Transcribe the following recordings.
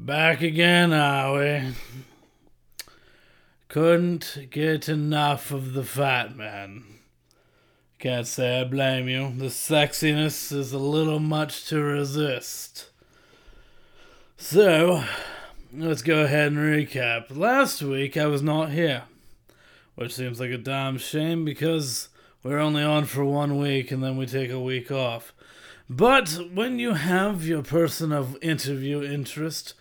Back again, are we? Couldn't get enough of the fat man. Can't say I blame you. The sexiness is a little much to resist. So, let's go ahead and recap. Last week I was not here, which seems like a damn shame because we're only on for one week and then we take a week off. But when you have your person of interview interest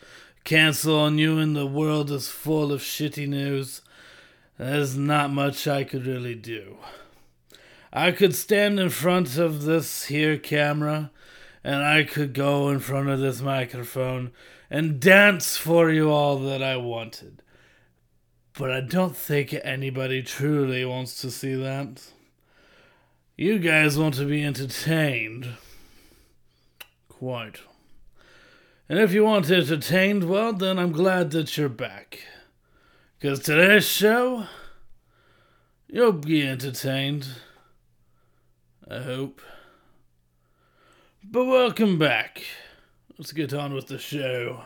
cancel on you and the world is full of shitty news, there's not much I could really do. I could stand in front of this here camera and I could go in front of this microphone and dance for you all that I wanted. But I don't think anybody truly wants to see that. You guys want to be entertained. Quite. And if you want entertained, well, then I'm glad that you're back. Because today's show, you'll be entertained. I hope. But welcome back. Let's get on with the show.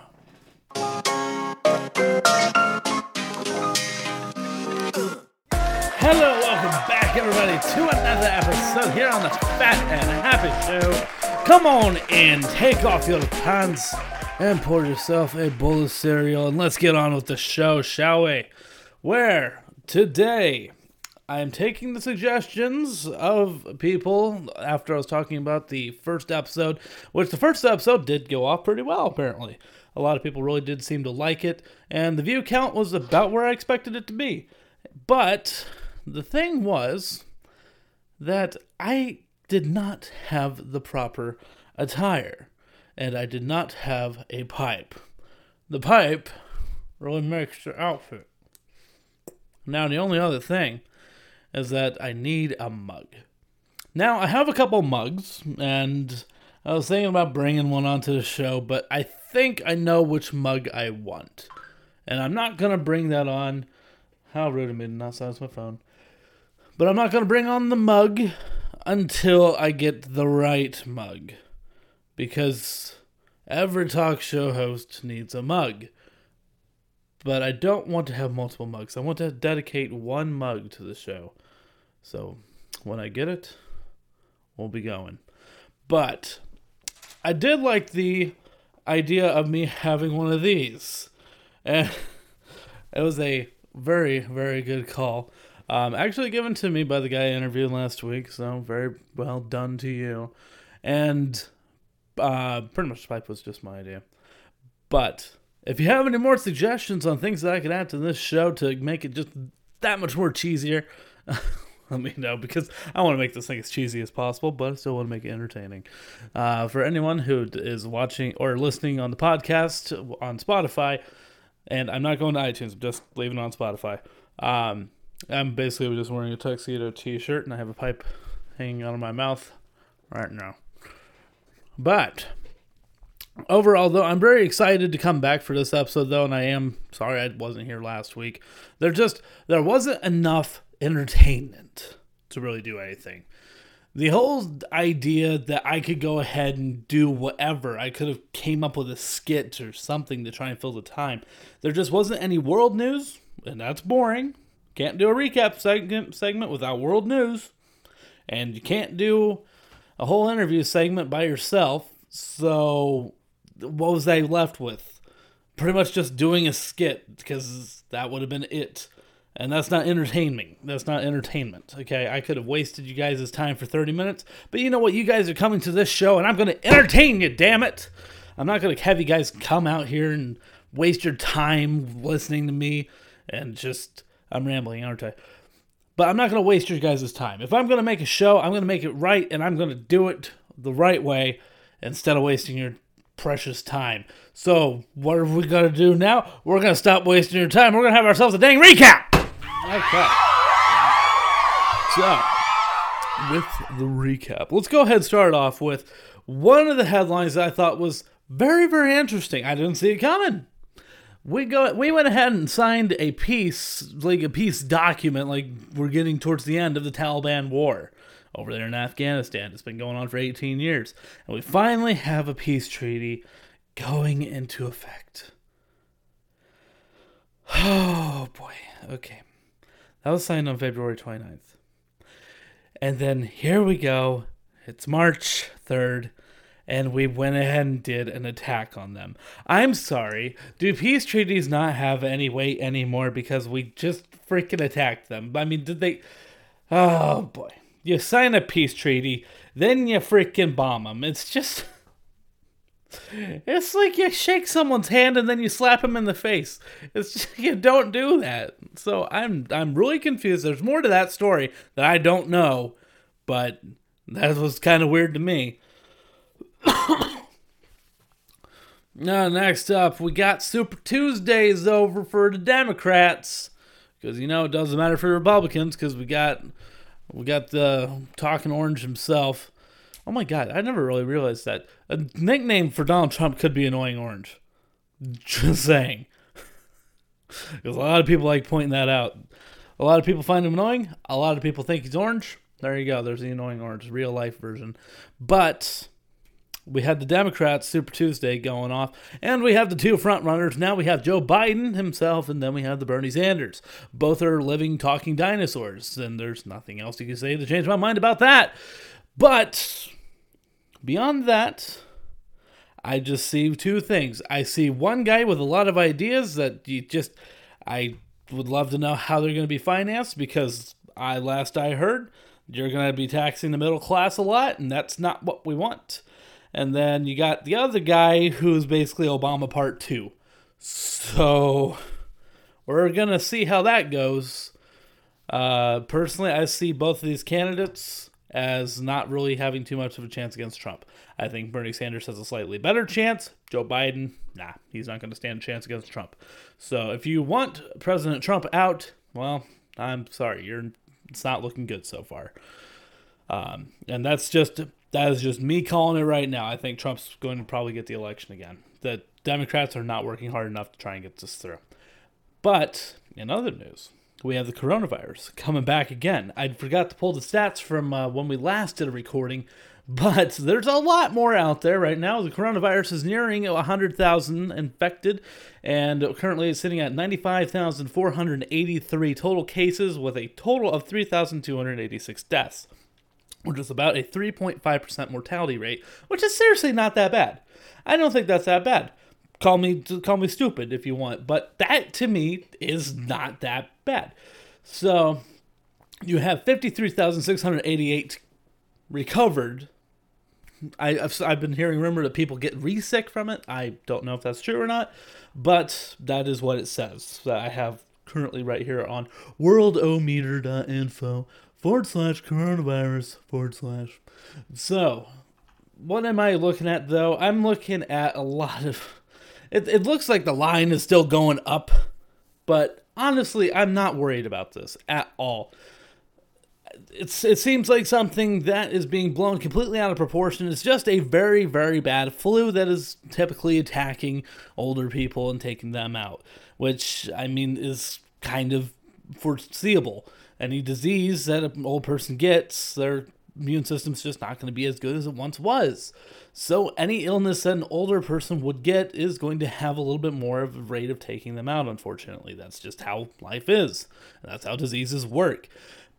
Hello, welcome back, everybody, to another episode here on the Fat and Happy Show. Come on in, take off your pants, and pour yourself a bowl of cereal, and let's get on with the show, shall we? Where today I am taking the suggestions of people after I was talking about the first episode, which the first episode did go off pretty well, apparently. A lot of people really did seem to like it, and the view count was about where I expected it to be. But the thing was that I did not have the proper attire, and I did not have a pipe. The pipe really makes the outfit. Now, the only other thing is that I need a mug. Now, I have a couple mugs, and I was thinking about bringing one onto the show, but I think I know which mug I want. And I'm not going to bring that on. How rude of me to not silence my phone. But I'm not going to bring on the mug until I get the right mug. Because every talk show host needs a mug. But I don't want to have multiple mugs. I want to dedicate one mug to the show. So when I get it, we'll be going. But I did like the idea of me having one of these. And it was a very, very good call. Um, actually given to me by the guy I interviewed last week, so very well done to you. And uh, pretty much the pipe was just my idea. But if you have any more suggestions on things that I could add to this show to make it just that much more cheesier, let me know because I want to make this thing as cheesy as possible, but I still want to make it entertaining. Uh, for anyone who is watching or listening on the podcast on Spotify, and I'm not going to iTunes, I'm just leaving it on Spotify. Um, I'm basically just wearing a tuxedo t-shirt and I have a pipe hanging out of my mouth right now. But overall, though, I'm very excited to come back for this episode, though, and I am sorry I wasn't here last week. There just there wasn't enough entertainment to really do anything. The whole idea that I could go ahead and do whatever, I could have came up with a skit or something to try and fill the time. There just wasn't any world news, and that's boring. Can't do a recap segment segment without world news, and you can't do a whole interview segment by yourself. So, what was I left with? Pretty much just doing a skit because that would have been it. And that's not entertaining. That's not entertainment. Okay, I could have wasted you guys' time for 30 minutes, but you know what? You guys are coming to this show and I'm going to entertain you, damn it. I'm not going to have you guys come out here and waste your time listening to me and just I'm rambling, aren't I? But I'm not going to waste your guys' time. If I'm going to make a show, I'm going to make it right and I'm going to do it the right way instead of wasting your precious time. So, what are we going to do now? We're going to stop wasting your time. We're going to have ourselves a dang recap. Okay. So, with the recap, let's go ahead and start off with one of the headlines that I thought was very, very interesting. I didn't see it coming we go we went ahead and signed a peace like a peace document like we're getting towards the end of the Taliban war over there in Afghanistan. It's been going on for 18 years. And we finally have a peace treaty going into effect. Oh boy. Okay. That was signed on February 29th. And then here we go. It's March 3rd and we went ahead and did an attack on them. I'm sorry. Do peace treaties not have any weight anymore because we just freaking attacked them? I mean, did they Oh boy. You sign a peace treaty, then you freaking bomb them. It's just it's like you shake someone's hand and then you slap him in the face. It's just, you don't do that. So I'm I'm really confused. There's more to that story that I don't know, but that was kind of weird to me. now next up, we got Super Tuesdays over for the Democrats because you know it doesn't matter for Republicans because we got we got the talking orange himself. Oh my god, I never really realized that. A nickname for Donald Trump could be Annoying Orange. Just saying. Because a lot of people like pointing that out. A lot of people find him annoying. A lot of people think he's orange. There you go. There's the Annoying Orange, real life version. But we had the Democrats Super Tuesday going off, and we have the two front runners. Now we have Joe Biden himself, and then we have the Bernie Sanders. Both are living, talking dinosaurs, and there's nothing else you can say to change my mind about that. But beyond that, I just see two things. I see one guy with a lot of ideas that you just, I would love to know how they're going to be financed because I last I heard you're going to be taxing the middle class a lot, and that's not what we want. And then you got the other guy who's basically Obama Part 2. So we're going to see how that goes. Uh, personally, I see both of these candidates as not really having too much of a chance against Trump. I think Bernie Sanders has a slightly better chance. Joe Biden, nah, he's not going to stand a chance against Trump. So if you want President Trump out, well, I'm sorry, you're it's not looking good so far. Um, and that's just that is just me calling it right now. I think Trump's going to probably get the election again. The Democrats are not working hard enough to try and get this through. But in other news, we have the coronavirus coming back again. I forgot to pull the stats from uh, when we last did a recording, but there's a lot more out there right now. The coronavirus is nearing 100,000 infected, and currently is sitting at 95,483 total cases with a total of 3,286 deaths, which is about a 3.5% mortality rate, which is seriously not that bad. I don't think that's that bad call me call me stupid if you want, but that to me is not that bad. So you have 53,688 recovered. I, have I've been hearing rumor that people get re-sick from it. I don't know if that's true or not, but that is what it says. That I have currently right here on worldometer.info forward slash coronavirus forward slash. So, what am I looking at though? I'm looking at a lot of it, it looks like the line is still going up, but honestly, I'm not worried about this at all. It's it seems like something that is being blown completely out of proportion. It's just a very very bad flu that is typically attacking older people and taking them out, which I mean is kind of foreseeable. Any disease that an old person gets, their immune system's just not going to be as good as it once was. So any illness that an older person would get is going to have a little bit more of a rate of taking them out, unfortunately. That's just how life is. That's how diseases work.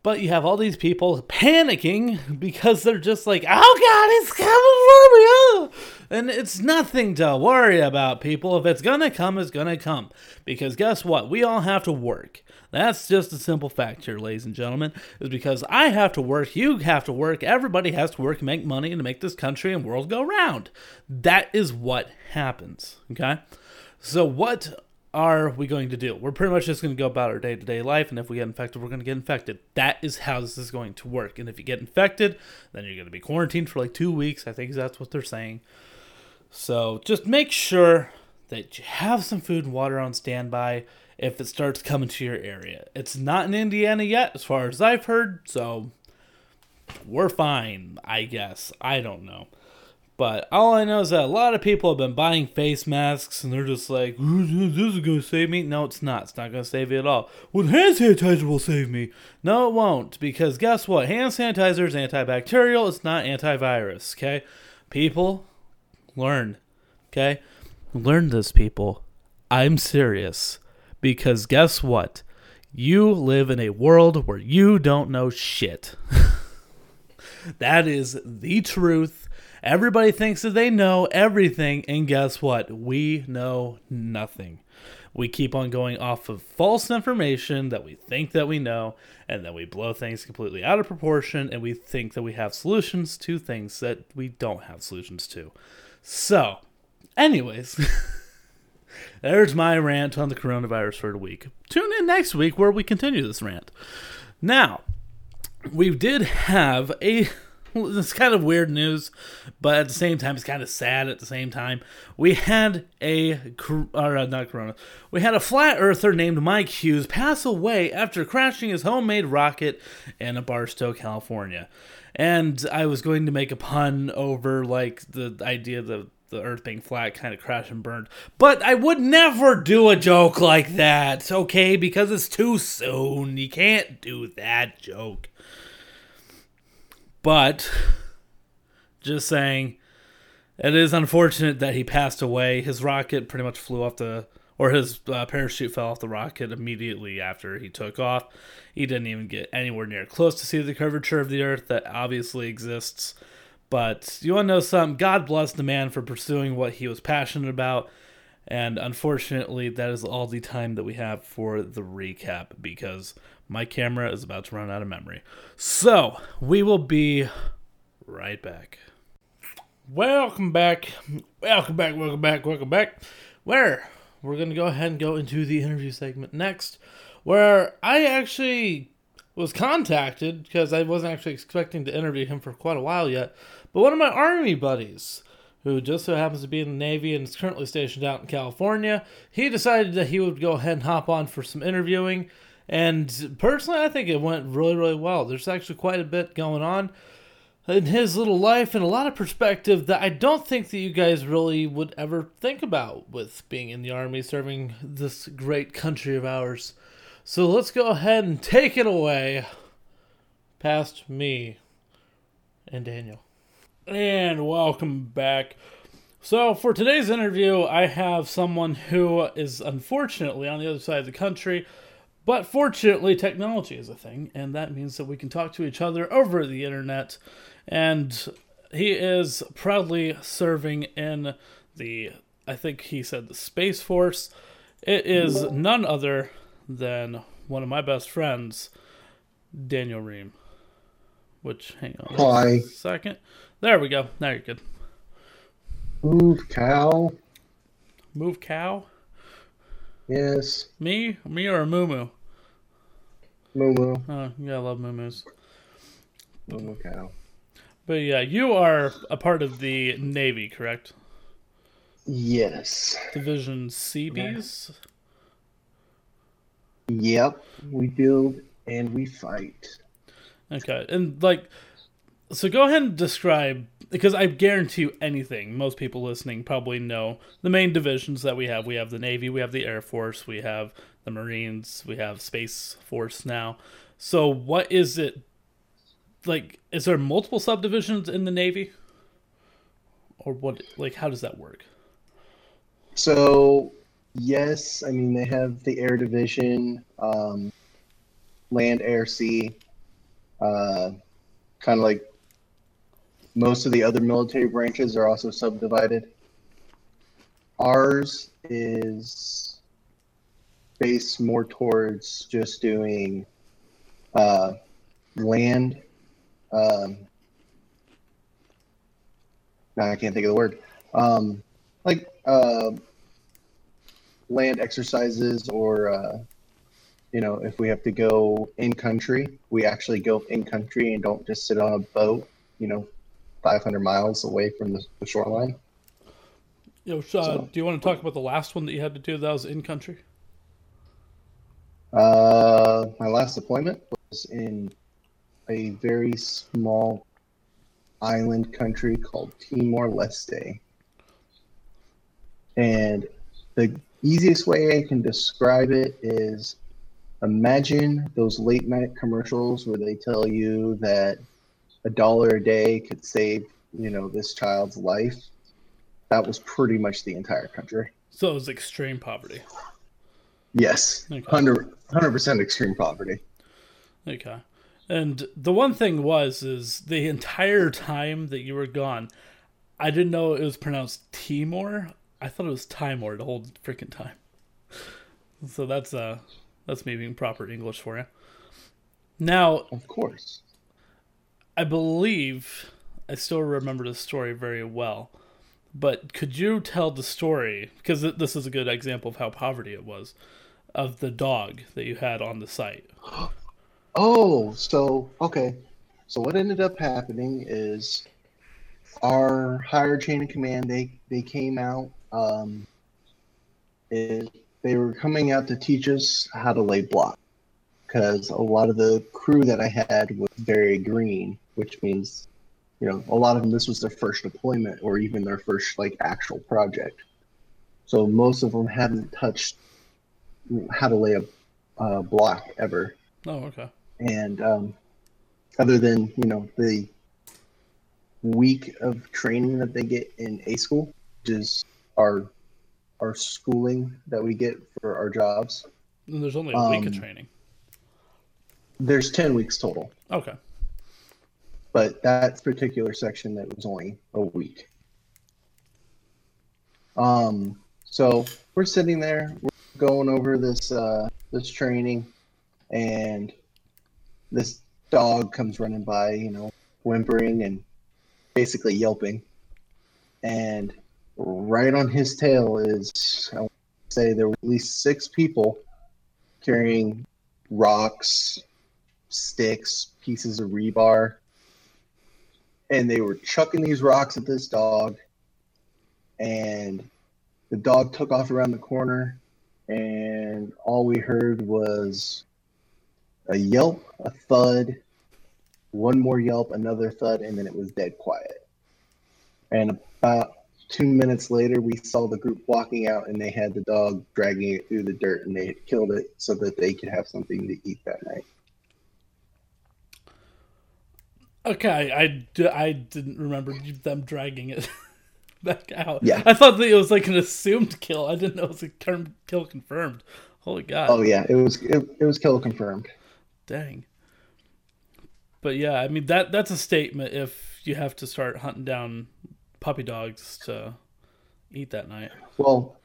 But you have all these people panicking because they're just like, oh God, it's coming for me. And it's nothing to worry about, people. If it's going to come, it's going to come. Because guess what? We all have to work. That's just a simple fact here, ladies and gentlemen, is because I have to work, you have to work, everybody has to work make money and to make this country and world go round. That is what happens, okay? So, what are we going to do? We're pretty much just going to go about our day to day life, and if we get infected, we're going to get infected. That is how this is going to work. And if you get infected, then you're going to be quarantined for like two weeks. I think that's what they're saying. So just make sure that you have some food and water on standby if it starts coming to your area. It's not in Indiana yet, as far as I've heard, so we're fine, I guess. I don't know. But all I know is that a lot of people have been buying face masks and they're just like, this is going to save me. No, it's not. It's not going to save you at all. Well, hand sanitizer will save me. No, it won't. Because guess what? Hand sanitizer is antibacterial, it's not antivirus. Okay? People, learn. Okay? Learn this, people. I'm serious. Because guess what? You live in a world where you don't know shit. that is the truth. Everybody thinks that they know everything, and guess what? We know nothing. We keep on going off of false information that we think that we know, and then we blow things completely out of proportion, and we think that we have solutions to things that we don't have solutions to. So, anyways, there's my rant on the coronavirus for the week. Tune in next week where we continue this rant. Now, we did have a it's kind of weird news, but at the same time, it's kind of sad. At the same time, we had a or uh, not Corona, we had a flat earther named Mike Hughes pass away after crashing his homemade rocket in a Barstow, California. And I was going to make a pun over like the idea that the earth being flat kind of crashed and burned. But I would never do a joke like that, okay? Because it's too soon. You can't do that joke. But just saying, it is unfortunate that he passed away. His rocket pretty much flew off the, or his uh, parachute fell off the rocket immediately after he took off. He didn't even get anywhere near close to see the curvature of the Earth that obviously exists. But you want to know something? God bless the man for pursuing what he was passionate about. And unfortunately, that is all the time that we have for the recap because my camera is about to run out of memory. So, we will be right back. Welcome back. Welcome back, welcome back, welcome back. Where we're going to go ahead and go into the interview segment next, where I actually was contacted because I wasn't actually expecting to interview him for quite a while yet. But one of my army buddies, who just so happens to be in the Navy and is currently stationed out in California, he decided that he would go ahead and hop on for some interviewing. And personally, I think it went really, really well. There's actually quite a bit going on in his little life and a lot of perspective that I don't think that you guys really would ever think about with being in the army, serving this great country of ours. So let's go ahead and take it away past me and Daniel. And welcome back. So, for today's interview, I have someone who is unfortunately on the other side of the country but fortunately, technology is a thing, and that means that we can talk to each other over the internet. And he is proudly serving in the, I think he said, the Space Force. It is none other than one of my best friends, Daniel Ream. Which, hang on Hi. second. There we go. Now you're good. Move cow. Move cow? Yes. Me? Me or Moo moo. Oh, you gotta love moo moos. Moo cow. But yeah, you are a part of the Navy, correct? Yes. Division Seabees? Yep. We build and we fight. Okay. And like so go ahead and describe because I guarantee you anything, most people listening probably know the main divisions that we have. We have the Navy, we have the Air Force, we have the Marines, we have Space Force now. So what is it like is there multiple subdivisions in the Navy? Or what like how does that work? So yes, I mean they have the air division, um, land, air, sea, uh, kind of like most of the other military branches are also subdivided. Ours is based more towards just doing uh, land. Um, now I can't think of the word. Um, like uh, land exercises, or uh, you know, if we have to go in country, we actually go in country and don't just sit on a boat. You know, 500 miles away from the, the shoreline. Yo, uh, so, do you want to talk about the last one that you had to do that was in country? Uh, my last deployment was in a very small island country called Timor Leste. And the easiest way I can describe it is imagine those late night commercials where they tell you that a dollar a day could save you know this child's life that was pretty much the entire country so it was extreme poverty Yes, Okay. 100 percent extreme poverty. Okay. And the one thing was is the entire time that you were gone, I didn't know it was pronounced Timor. I thought it was Timor the whole freaking time. So that's uh that's me being proper English for you. Now, Of course. I believe I still remember the story very well. But could you tell the story because this is a good example of how poverty it was of the dog that you had on the site. Oh, so okay. So what ended up happening is our higher chain of command they they came out um it, they were coming out to teach us how to lay block because a lot of the crew that I had was very green, which means you know a lot of them this was their first deployment or even their first like actual project. So most of them hadn't touched how to lay a uh, block ever Oh, okay. and um, other than you know the week of training that they get in A school, which is our our schooling that we get for our jobs. And there's only a week of Um, training. There's ten weeks total, Okay. but that particular section that was only a week. Um, so we're sitting there, we're going over this uh, this training, and this dog comes running by, you know, whimpering and basically yelping, and right on his tail is, I want to say there were at least six people carrying rocks, sticks, pieces of rebar, and they were chucking these rocks at this dog, and the dog took off around the corner, and all we heard was a yelp, a thud, one more yelp, another thud, and then it was dead quiet. And about two minutes later, we saw the group walking out, and they had the dog dragging it through the dirt, and they had killed it so that they could have something to eat that night. Okay, I, d- I didn't remember them dragging it back out. Yeah. I thought that it was like an assumed kill. I didn't know it was a term kill confirmed. Holy God. Oh yeah, it was it, it was kill confirmed. Dang. But yeah, I mean that that's a statement if you have to start hunting down puppy dogs to eat that night. Well,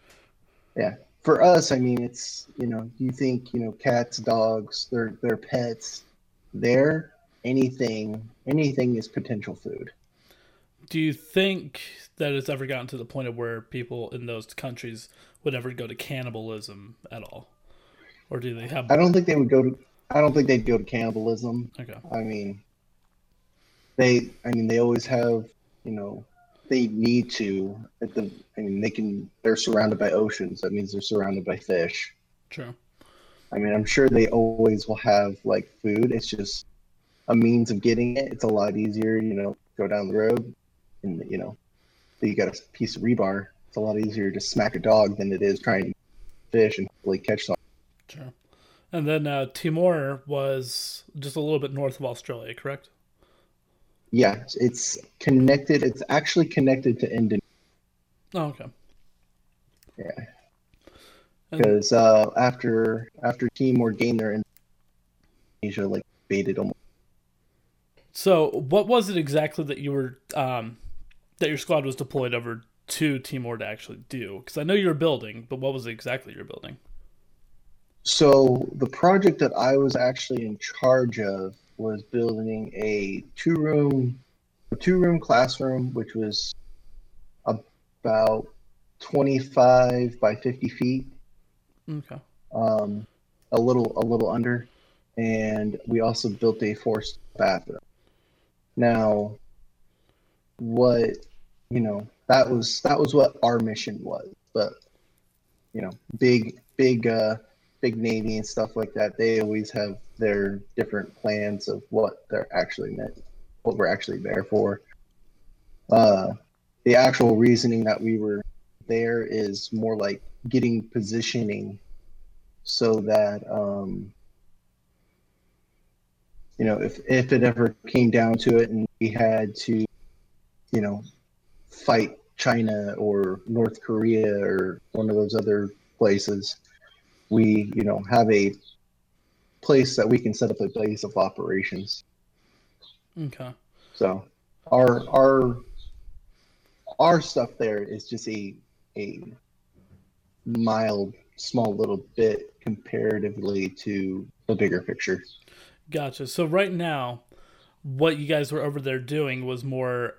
yeah. For us, I mean, it's you know, you think you know, cats, dogs, they're they're pets. There, anything anything is potential food. Do you think that it's ever gotten to the point of where people in those countries would ever go to cannibalism at all? Or do they have I don't think they would go to. I don't think they'd go to cannibalism. Okay. I mean, they. I mean, they always have. You know, they need to. At the. I mean, they can. They're surrounded by oceans. That means they're surrounded by fish. True. I mean, I'm sure they always will have like food. It's just a means of getting it. It's a lot easier, you know, go down the road and, you know, you got a piece of rebar. It's a lot easier to smack a dog than it is trying to fish and hopefully catch something. Sure. And then uh, Timor was just a little bit north of Australia, correct? Yeah, it's connected. It's actually connected to Indonesia Oh, okay. Yeah. And- because uh, after after Timor gained their Indonesia like baited almost. So, what was it exactly that you were um, that your squad was deployed over to Timor to actually do? Because I know you were building, but what was it exactly you're building? So the project that I was actually in charge of was building a two room two room classroom which was about 25 by 50 feet Okay. um, a little a little under and we also built a forced bathroom now what you know that was that was what our mission was but you know big big uh big navy and stuff like that they always have their different plans of what they're actually meant what we're actually there for. Uh the actual reasoning that we were there is more like getting positioning so that um, you know if if it ever came down to it and we had to you know fight China or North Korea or one of those other places we you know have a place that we can set up a base of operations. Okay. So our our our stuff there is just a a mild, small little bit comparatively to the bigger picture. Gotcha. So right now, what you guys were over there doing was more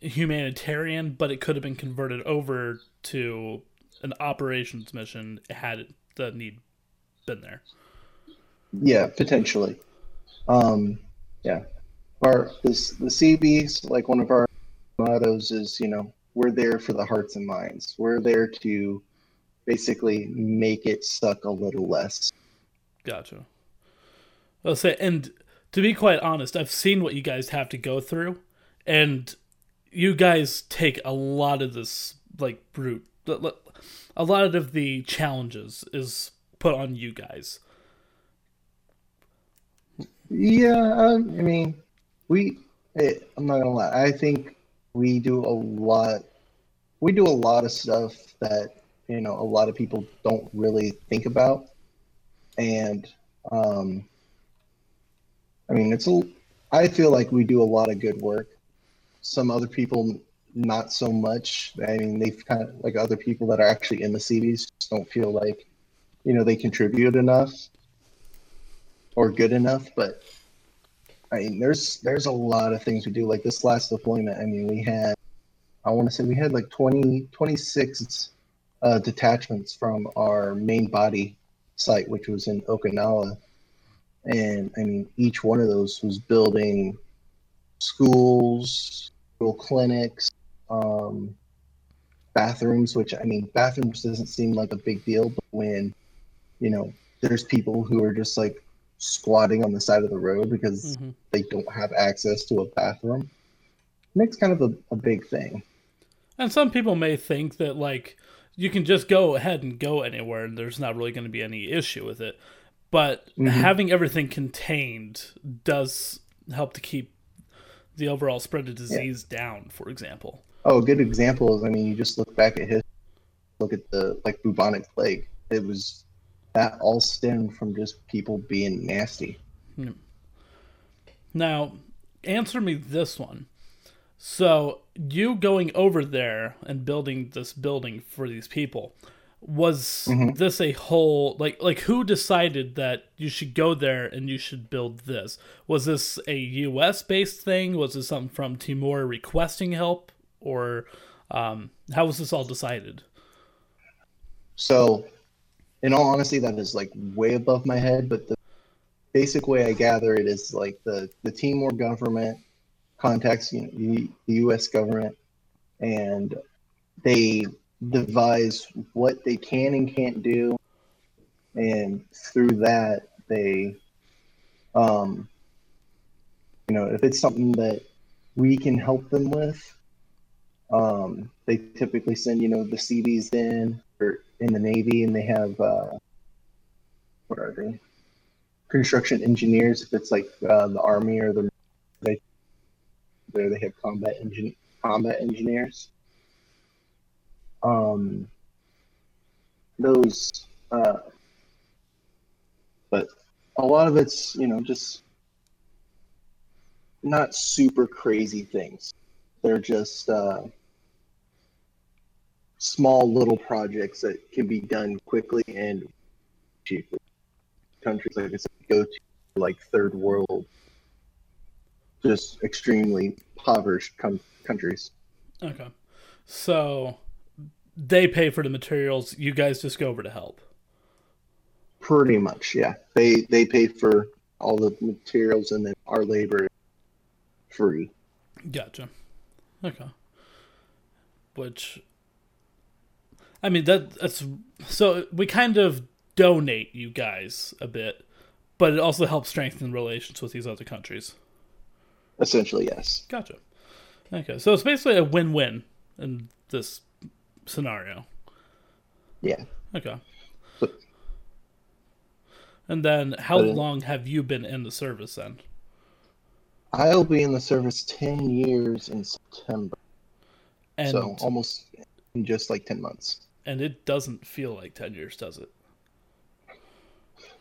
humanitarian, but it could have been converted over to an operations mission had the need been there. Yeah, potentially. Um, yeah, our this the Seabees like one of our mottos is you know we're there for the hearts and minds. We're there to basically make it suck a little less. Gotcha. I'll say, and to be quite honest, I've seen what you guys have to go through, and you guys take a lot of this like brute. A lot of the challenges is put on you guys. Yeah, um, I mean, we. It, I'm not gonna lie. I think we do a lot. We do a lot of stuff that you know a lot of people don't really think about, and um, I mean, it's a. I feel like we do a lot of good work. Some other people, not so much. I mean, they've kind of like other people that are actually in the Seabees don't feel like, you know, they contribute enough or good enough. But I mean, there's there's a lot of things we do. Like this last deployment, I mean, we had, I want to say we had like 20, 26 uh, detachments from our main body site, which was in Okinawa. And I mean, each one of those was building schools, little clinics, um, bathrooms, which I mean, bathrooms doesn't seem like a big deal, but when, you know, there's people who are just like squatting on the side of the road because mm-hmm. they don't have access to a bathroom, makes kind of a, a big thing. And some people may think that, like, you can just go ahead and go anywhere and there's not really going to be any issue with it. But mm-hmm. having everything contained does help to keep the overall spread of disease yeah. down, for example. Oh, a good example is I mean, you just look back at his look at the like bubonic plague. It was that all stemmed from just people being nasty. Hmm. Now, answer me this one. So, you going over there and building this building for these people, was mm-hmm. this a whole like like who decided that you should go there and you should build this? Was this a US based thing? Was this something from Timor requesting help or um, how was this all decided? So, in all honesty, that is like way above my head, but the basic way I gather it is like the the Timor government contacts you know, the U.S. government, and they devise what they can and can't do, and through that they, um, you know, if it's something that we can help them with, um, they typically send you know the Seabees in or in the Navy, and they have uh, what are they? Construction engineers. If it's like uh, the Army or the they there they have combat engine combat engineers. Um, those, uh, but a lot of it's you know just not super crazy things. They're just uh, small little projects that can be done quickly and cheaply. Countries like I said go to like third world just extremely impoverished com- countries. Okay. So they pay for the materials, you guys just go over to help. Pretty much, yeah. They they pay for all the materials and then our labor free. Gotcha. Okay. Which I mean that that's so we kind of donate you guys a bit, but it also helps strengthen relations with these other countries. Essentially, yes. Gotcha. Okay, so it's basically a win-win in this scenario. Yeah. Okay. and then, how long have you been in the service then? I'll be in the service ten years in September. And so almost in just like ten months. And it doesn't feel like ten years, does it?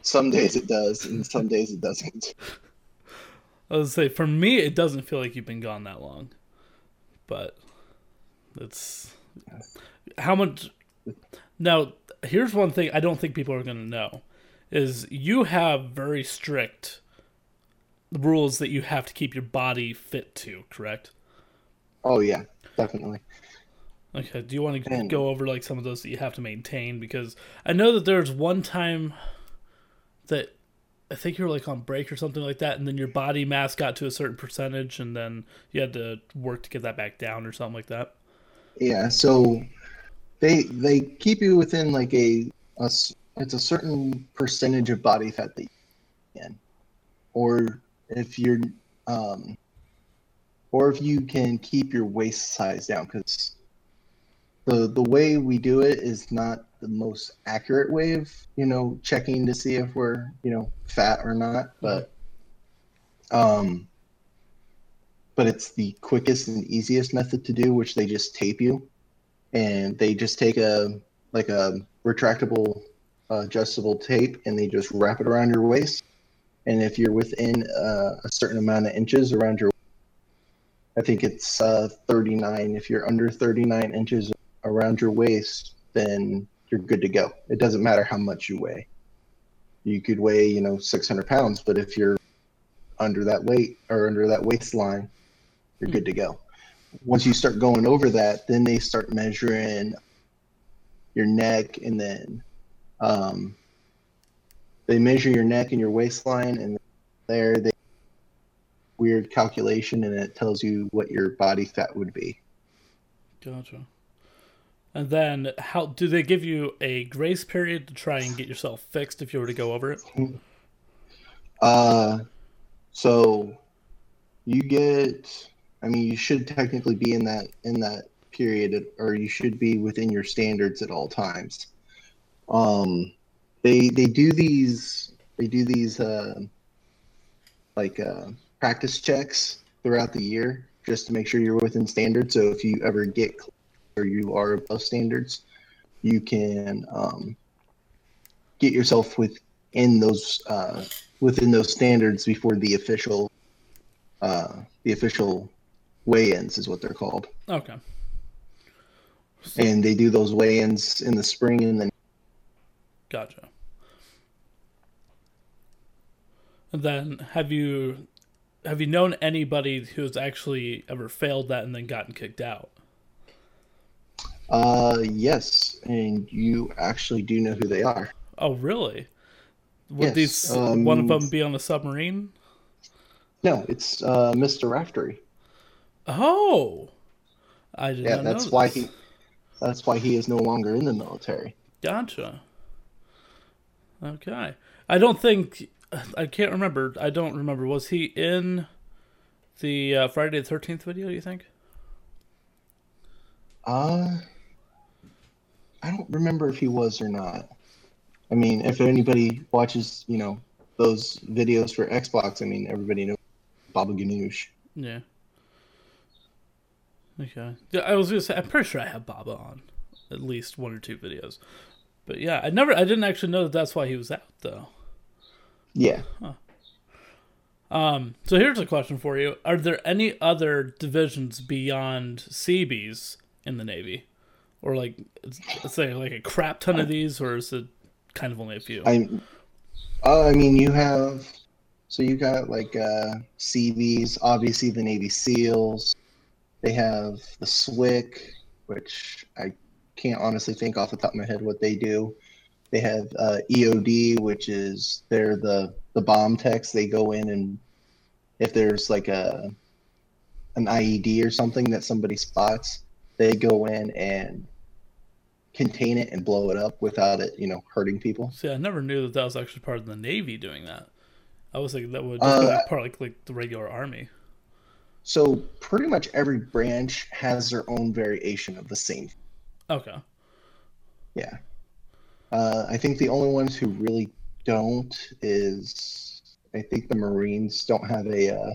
some days it does, and some days it doesn't. I was say for me, it doesn't feel like you've been gone that long, but it's how much. Now, here's one thing I don't think people are going to know is you have very strict rules that you have to keep your body fit to, correct? Oh yeah, definitely. Okay. Do you want to And- go over like some of those that you have to maintain? Because I know that there's one time that I think you were like on break or something like that, and then your body mass got to a certain percentage, and then you had to work to get that back down or something like that. Yeah, so they they keep you within like a, a it's a certain percentage of body fat that you can, or if you're um, or if you can keep your waist size down because the the way we do it is not the most accurate way of you know checking to see if we're you know fat or not, but um but it's the quickest and easiest method to do, which they just tape you, and they just take a like a retractable, uh, adjustable tape, and they just wrap it around your waist. And if you're within uh, a certain amount of inches around your, I think it's uh, 39. If you're under 39 inches around your waist, then you're good to go. It doesn't matter how much you weigh. You could weigh, you know, 600 pounds, but if you're under that weight or under that waistline, you're good to go. Once you start going over that, then they start measuring your neck and then um, they measure your neck and your waistline and there they weird calculation and it tells you what your body fat would be. Gotcha. And then, how do they give you a grace period to try and get yourself fixed if you were to go over it? Uh, so you get, I mean, you should technically be in that in that period, or you should be within your standards at all times. Um, they they do these they do these uh, like uh, practice checks throughout the year just to make sure you're within standards. So if you ever get or you are above standards, you can um, get yourself within those uh, within those standards before the official uh, the official weigh-ins is what they're called Okay. and they do those weigh-ins in the spring and then Gotcha. And then, have you have you known anybody who's actually ever failed that and then gotten kicked out? uh yes and you actually do know who they are Oh, really? Would Yes, these um, one of them be on a submarine? no it's uh, mr raftery Oh, I did yeah that's why this. he that's why he is no longer in the military Gotcha. Okay. I don't think I can't remember. I don't remember. Was he in the uh, Friday the Thirteenth video? Do you think? uh i don't remember if he was or not i mean if anybody watches you know those videos for xbox i mean everybody knows baba ganoush Yeah. Okay. Yeah, I was gonna say I'm pretty sure I have Baba on at least one or two videos, but yeah, I never, I didn't actually know that that's why he was out though. yeah Um, so here's a question for you: Are there any other divisions beyond Seabees in the Navy, or like, let's say like a crap ton of these, or is it kind of only a few? I, uh, I mean, you have, so you got like uh, Seabees, obviously the Navy SEALs. They have the SWCC, which I can't honestly think off the top of my head what they do. They have uh, EOD, which is they're the the bomb techs. They go in and if there's like a an IED or something that somebody spots, they go in and contain it and blow it up without it, you know, hurting people. See, I never knew that that was actually part of the Navy doing that. I was like, that would Uh, just be part of like, like the regular Army. So pretty much every branch has their own variation of the same. Okay. Yeah. Uh, I think the only ones who really don't is I think the Marines don't have a. Uh,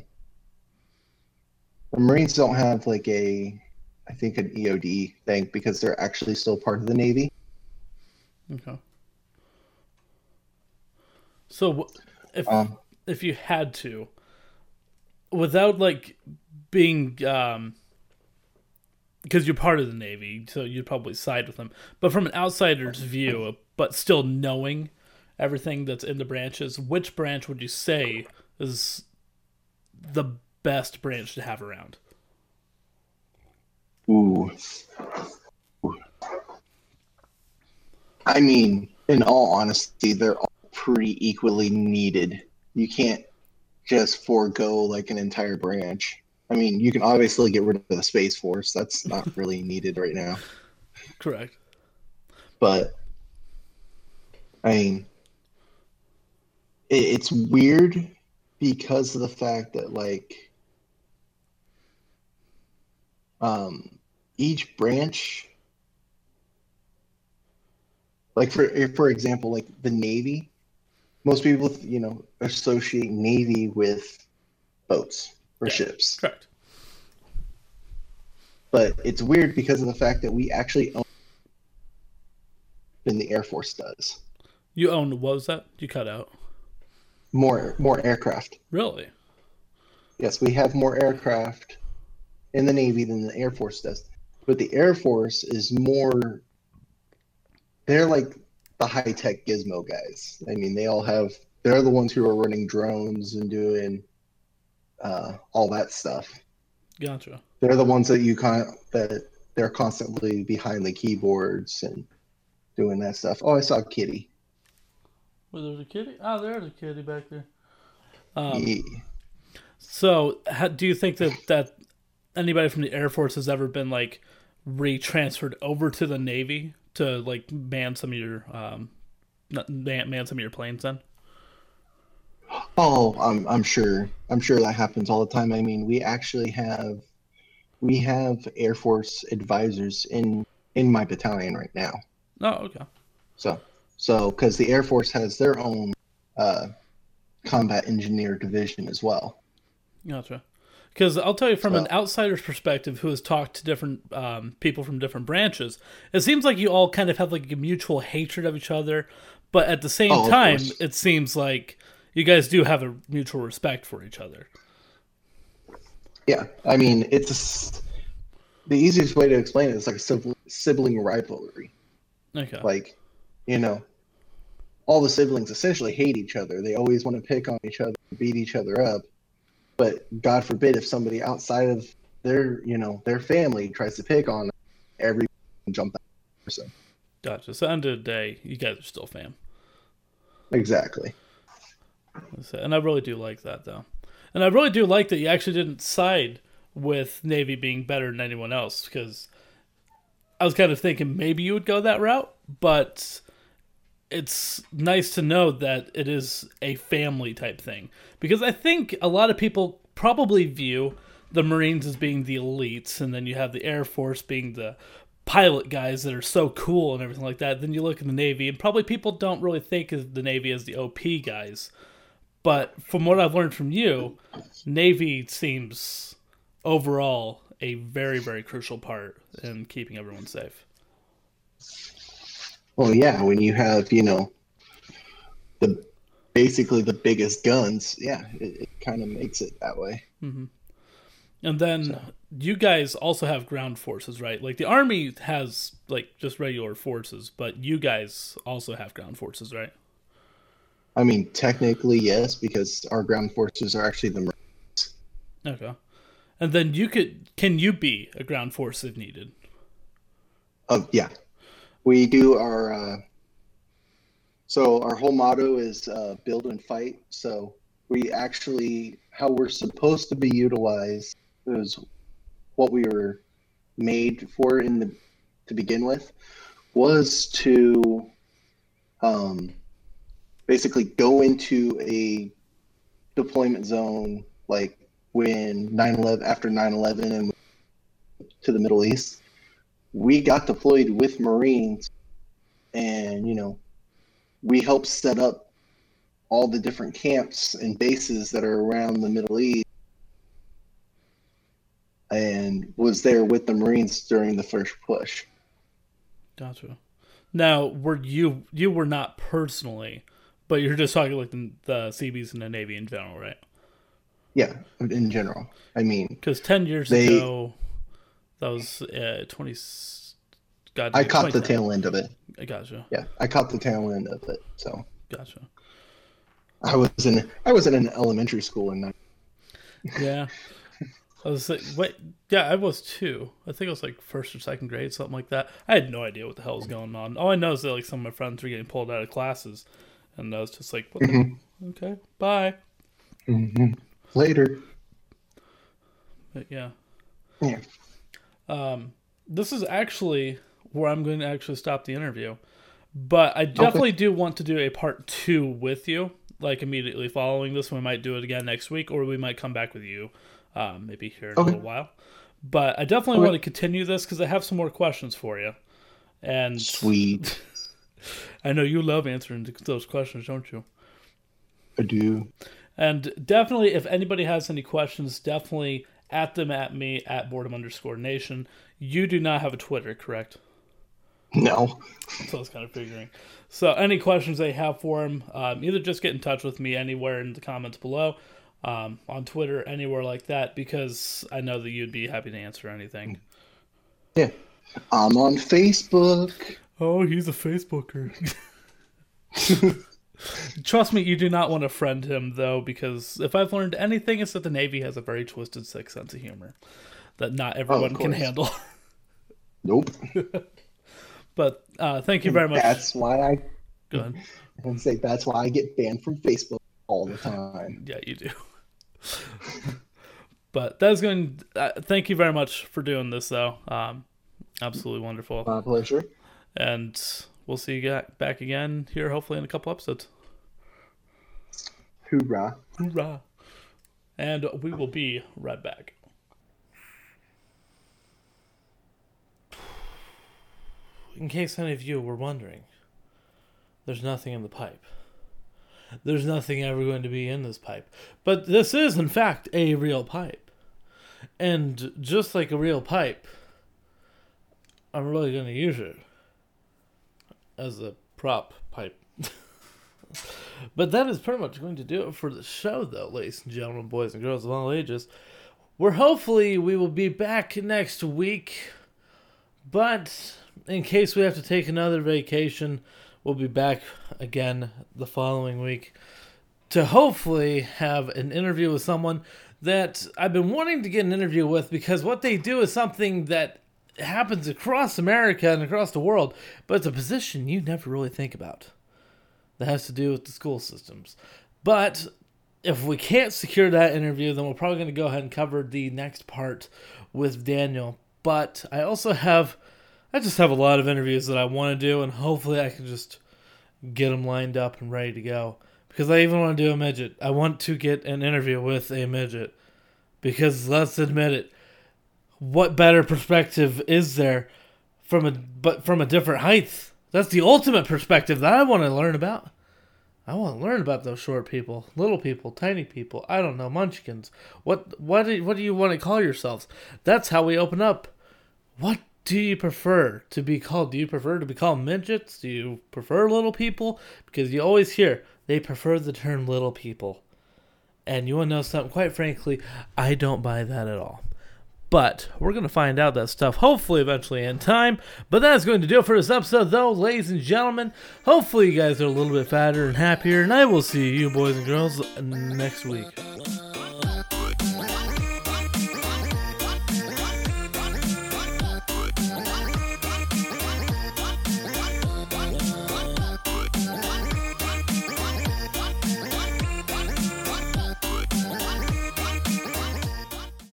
the Marines don't have like a, I think an EOD thing because they're actually still part of the Navy. Okay. So if Um, if you had to, without like being um because you're part of the navy so you'd probably side with them but from an outsider's view but still knowing everything that's in the branches which branch would you say is the best branch to have around Ooh. I mean, in all honesty, they're all pretty equally needed. You can't just forego like an entire branch. I mean, you can obviously get rid of the Space Force. That's not really needed right now. correct But I mean, it, it's weird because of the fact that like um each branch like for for example like the navy most people you know associate navy with boats or Yeah. ships correct but it's weird because of the fact that we actually own than the air force does you own what was that you cut out more more aircraft really Yes, we have more aircraft in the Navy than the Air Force does. But the Air Force is more, they're like the high tech gizmo guys. I mean, they all have, they're the ones who are running drones and doing uh, all that stuff. gotcha They're the ones that you con, that they're constantly behind the keyboards and doing that stuff. Oh, I saw a Kitty. well there's a kitty oh there's a kitty back there um, Yeah. So, how, do you think that that anybody from the Air Force has ever been like retransferred over to the Navy to like man some of your um man, man some of your planes? Then Oh, I'm I'm sure. I'm sure that happens all the time. I mean, we actually have we have Air Force advisors in in my battalion right now. oh okay So so because the Air Force has their own uh, combat engineer division as well. gotcha. Because I'll tell you from an outsider's perspective, who has talked to different um, people from different branches, it seems like you all kind of have like a mutual hatred of each other, but at the same Oh, time, it seems like you guys do have a mutual respect for each other. Yeah, I mean it's the easiest way to explain it is like a sibling, rivalry. Okay. Like, you know, all the siblings essentially hate each other. They always want to pick on each other, beat each other up. But God forbid if somebody outside of their, you know, their family tries to pick on them, every jump that person. Gotcha. So, end of the day, you guys are still fam. Exactly. And I really do like that, though. And I really do like that you actually didn't side with Navy being better than anyone else, because I was kind of thinking maybe you would go that route, but it's nice to know that it is a family type thing. Because I think a lot of people probably view the Marines as being the elites, and then you have the Air Force being the pilot guys that are so cool and everything like that. Then you look at the Navy, and probably people don't really think of the Navy as the OP guys. But from what I've learned from you, Navy seems overall a very, very crucial part in keeping everyone safe. Well, yeah, when you have, you know, the basically the biggest guns, yeah, it, it kind of makes it that way. Mm-hmm. And then you guys also have ground forces, right? Like the army has like just regular forces, but you guys also have ground forces, right? I mean, technically, yes, because our ground forces are actually the Marines. Okay. And then you could can you be a ground force if needed? Oh, yeah. We do our. Uh, so our whole motto is uh, build and fight. So we actually, how we're supposed to be utilized is what we were made for in the to begin with was to um, basically go into a deployment zone like when 9-11 after 9-11 and to the middle east we got deployed with marines and you know we helped set up all the different camps and bases that are around the middle east and was there with the marines during the first push Gotcha. Now, were you you were not personally, But you're just talking like the, the Seabees and the Navy in general, right? Yeah, in general. I mean, Because ten years They- ago, that was uh, twenty. God, I caught the tail end of it. I gotcha, Yeah, I caught the tail end of it. So gotcha. I was in I was in an elementary school in Yeah. I was like, wait, yeah, I was too. I think I was like first or second grade, something like that. I had no idea what the hell was going on. All I know is that like some of my friends were getting pulled out of classes, and I was just like? Mm-hmm. Okay, bye. later. But yeah, Yeah. um, this is actually where I'm going to actually stop the interview. But I definitely do want to do a part two with you, like immediately following this. We might do it again next week, or we might come back with you, um, maybe here in a little while. But I definitely Okay. want to continue this because I have some more questions for you, and Sweet. I know you love answering those questions, don't you? I do. And definitely, if anybody has any questions, definitely at them at me at boredom underscore nation. You do not have a Twitter, correct? No. So I was kind of figuring. So any questions they have for him, um, either just get in touch with me anywhere in the comments below, um, on Twitter, anywhere like that, because I know that you'd be happy to answer anything. Yeah. I'm on Facebook. Oh, he's a Facebooker. Trust me, you do not want to friend him though, because if I've learned anything, it's that the Navy has a very twisted, sick sense of humor that not everyone can handle. Nope. but uh, thank you very much. That's why I Go ahead. and say that's why I get banned from Facebook all the time. Yeah, you do. but that's going. Uh, thank you very much for doing this, though. Um, absolutely wonderful, My pleasure. And we'll see you back again here, hopefully in a couple episodes. Hoorah. Hoorah! And we will be right back. In case any of you were wondering, there's nothing in the pipe. There's nothing ever going to be in this pipe. But this is, in fact, a real pipe. And just like a real pipe, I'm really going to use it as a prop pipe. but that is pretty much going to do it for the show, though, ladies and gentlemen, boys and girls of all ages. Where hopefully we will be back next week. But in case we have to take another vacation, we'll be back again the following week to hopefully have an interview with someone that I've been wanting to get an interview with because what they do is something that happens across America and across the world, but it's a position you never really think about that has to do with the school systems. But if we can't secure that interview, then we're probably going to go ahead and cover the next part with Daniel. But I also have, I just have a lot of interviews that I want to do, and hopefully I can just get them lined up and ready to go. Because I even want to do a midget. I want to get an interview with a midget. Because let's admit it, what better perspective is there from a but from a different height? That's the ultimate perspective that I want to learn about. I want to learn about those short people, little people, tiny people. I don't know, munchkins. What what do, what do you want to call yourselves? That's how we open up. What do you prefer to be called? Do you prefer to be called midgets? Do you prefer little people? Because you always hear they prefer the term little people. And you want to know something? Quite frankly, I don't buy that at all. But we're going to find out that stuff hopefully eventually in time. But that's going to do it for this episode, though, ladies and gentlemen. Hopefully, you guys are a little bit fatter and happier. And I will see you, boys and girls, next week.